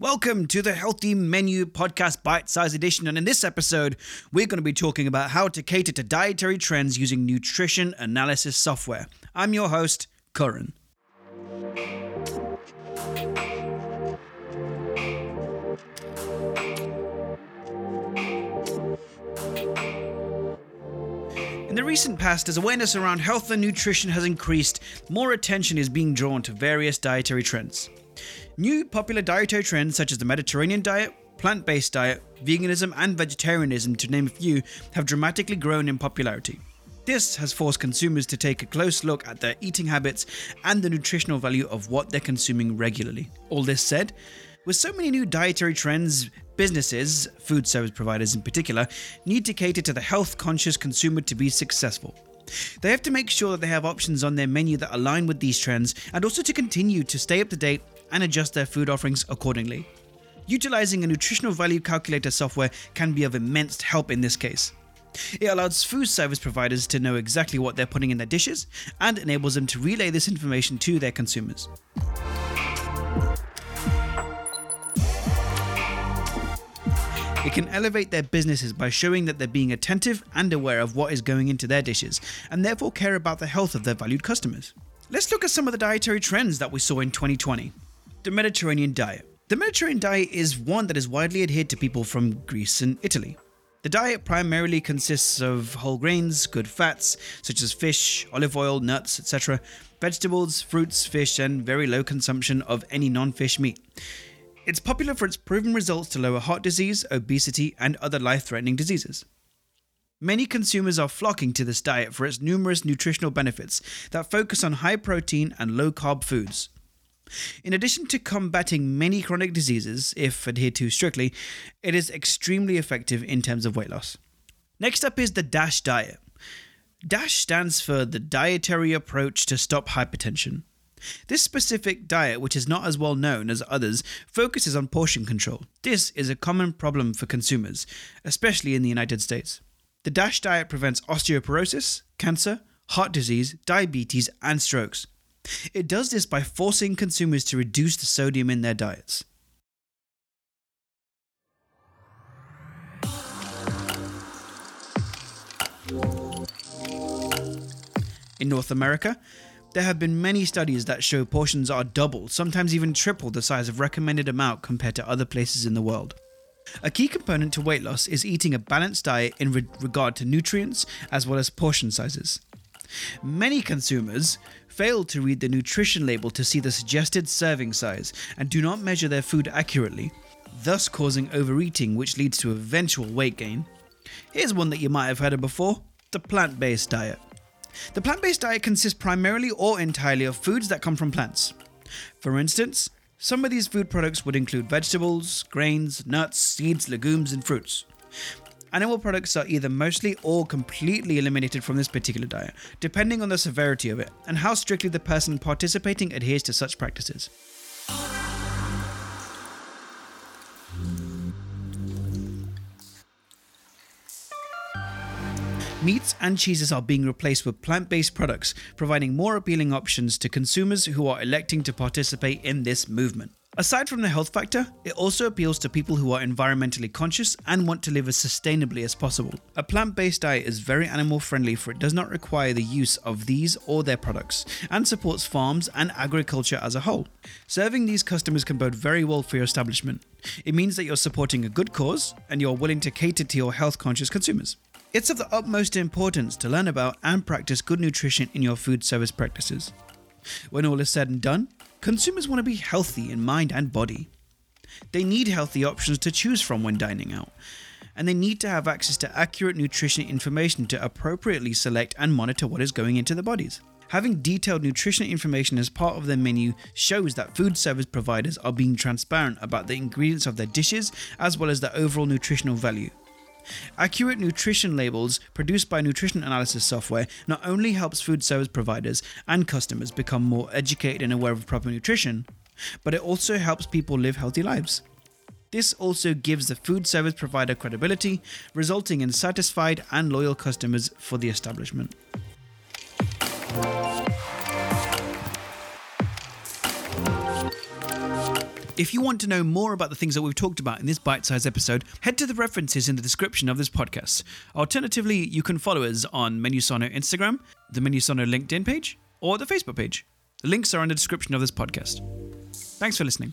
Welcome to the Healthy Menu Podcast Bite Size Edition. And in this episode, we're going to be talking about how to cater to dietary trends using nutrition analysis software. I'm your host, Curran. In the recent past, as awareness around health and nutrition has increased, more attention is being drawn to various dietary trends. New popular dietary trends such as the Mediterranean diet, plant based diet, veganism, and vegetarianism, to name a few, have dramatically grown in popularity. This has forced consumers to take a close look at their eating habits and the nutritional value of what they're consuming regularly. All this said, with so many new dietary trends, businesses, food service providers in particular, need to cater to the health conscious consumer to be successful. They have to make sure that they have options on their menu that align with these trends and also to continue to stay up to date and adjust their food offerings accordingly. Utilizing a nutritional value calculator software can be of immense help in this case. It allows food service providers to know exactly what they're putting in their dishes and enables them to relay this information to their consumers. It can elevate their businesses by showing that they're being attentive and aware of what is going into their dishes, and therefore care about the health of their valued customers. Let's look at some of the dietary trends that we saw in 2020. The Mediterranean diet. The Mediterranean diet is one that is widely adhered to people from Greece and Italy. The diet primarily consists of whole grains, good fats, such as fish, olive oil, nuts, etc., vegetables, fruits, fish, and very low consumption of any non fish meat. It's popular for its proven results to lower heart disease, obesity, and other life threatening diseases. Many consumers are flocking to this diet for its numerous nutritional benefits that focus on high protein and low carb foods. In addition to combating many chronic diseases, if adhered to strictly, it is extremely effective in terms of weight loss. Next up is the DASH diet. DASH stands for the Dietary Approach to Stop Hypertension. This specific diet, which is not as well known as others, focuses on portion control. This is a common problem for consumers, especially in the United States. The DASH diet prevents osteoporosis, cancer, heart disease, diabetes, and strokes. It does this by forcing consumers to reduce the sodium in their diets. In North America, there have been many studies that show portions are double, sometimes even triple the size of recommended amount compared to other places in the world. A key component to weight loss is eating a balanced diet in re- regard to nutrients as well as portion sizes. Many consumers fail to read the nutrition label to see the suggested serving size and do not measure their food accurately, thus causing overeating, which leads to eventual weight gain. Here's one that you might have heard of before the plant based diet. The plant based diet consists primarily or entirely of foods that come from plants. For instance, some of these food products would include vegetables, grains, nuts, seeds, legumes, and fruits. Animal products are either mostly or completely eliminated from this particular diet, depending on the severity of it and how strictly the person participating adheres to such practices. Meats and cheeses are being replaced with plant based products, providing more appealing options to consumers who are electing to participate in this movement. Aside from the health factor, it also appeals to people who are environmentally conscious and want to live as sustainably as possible. A plant based diet is very animal friendly for it does not require the use of these or their products and supports farms and agriculture as a whole. Serving these customers can bode very well for your establishment. It means that you're supporting a good cause and you're willing to cater to your health conscious consumers. It's of the utmost importance to learn about and practice good nutrition in your food service practices. When all is said and done, consumers want to be healthy in mind and body. They need healthy options to choose from when dining out, and they need to have access to accurate nutrition information to appropriately select and monitor what is going into their bodies. Having detailed nutrition information as part of their menu shows that food service providers are being transparent about the ingredients of their dishes as well as their overall nutritional value. Accurate nutrition labels produced by nutrition analysis software not only helps food service providers and customers become more educated and aware of proper nutrition, but it also helps people live healthy lives. This also gives the food service provider credibility, resulting in satisfied and loyal customers for the establishment. If you want to know more about the things that we've talked about in this bite sized episode, head to the references in the description of this podcast. Alternatively, you can follow us on Menusano Instagram, the Menusano LinkedIn page, or the Facebook page. The links are in the description of this podcast. Thanks for listening.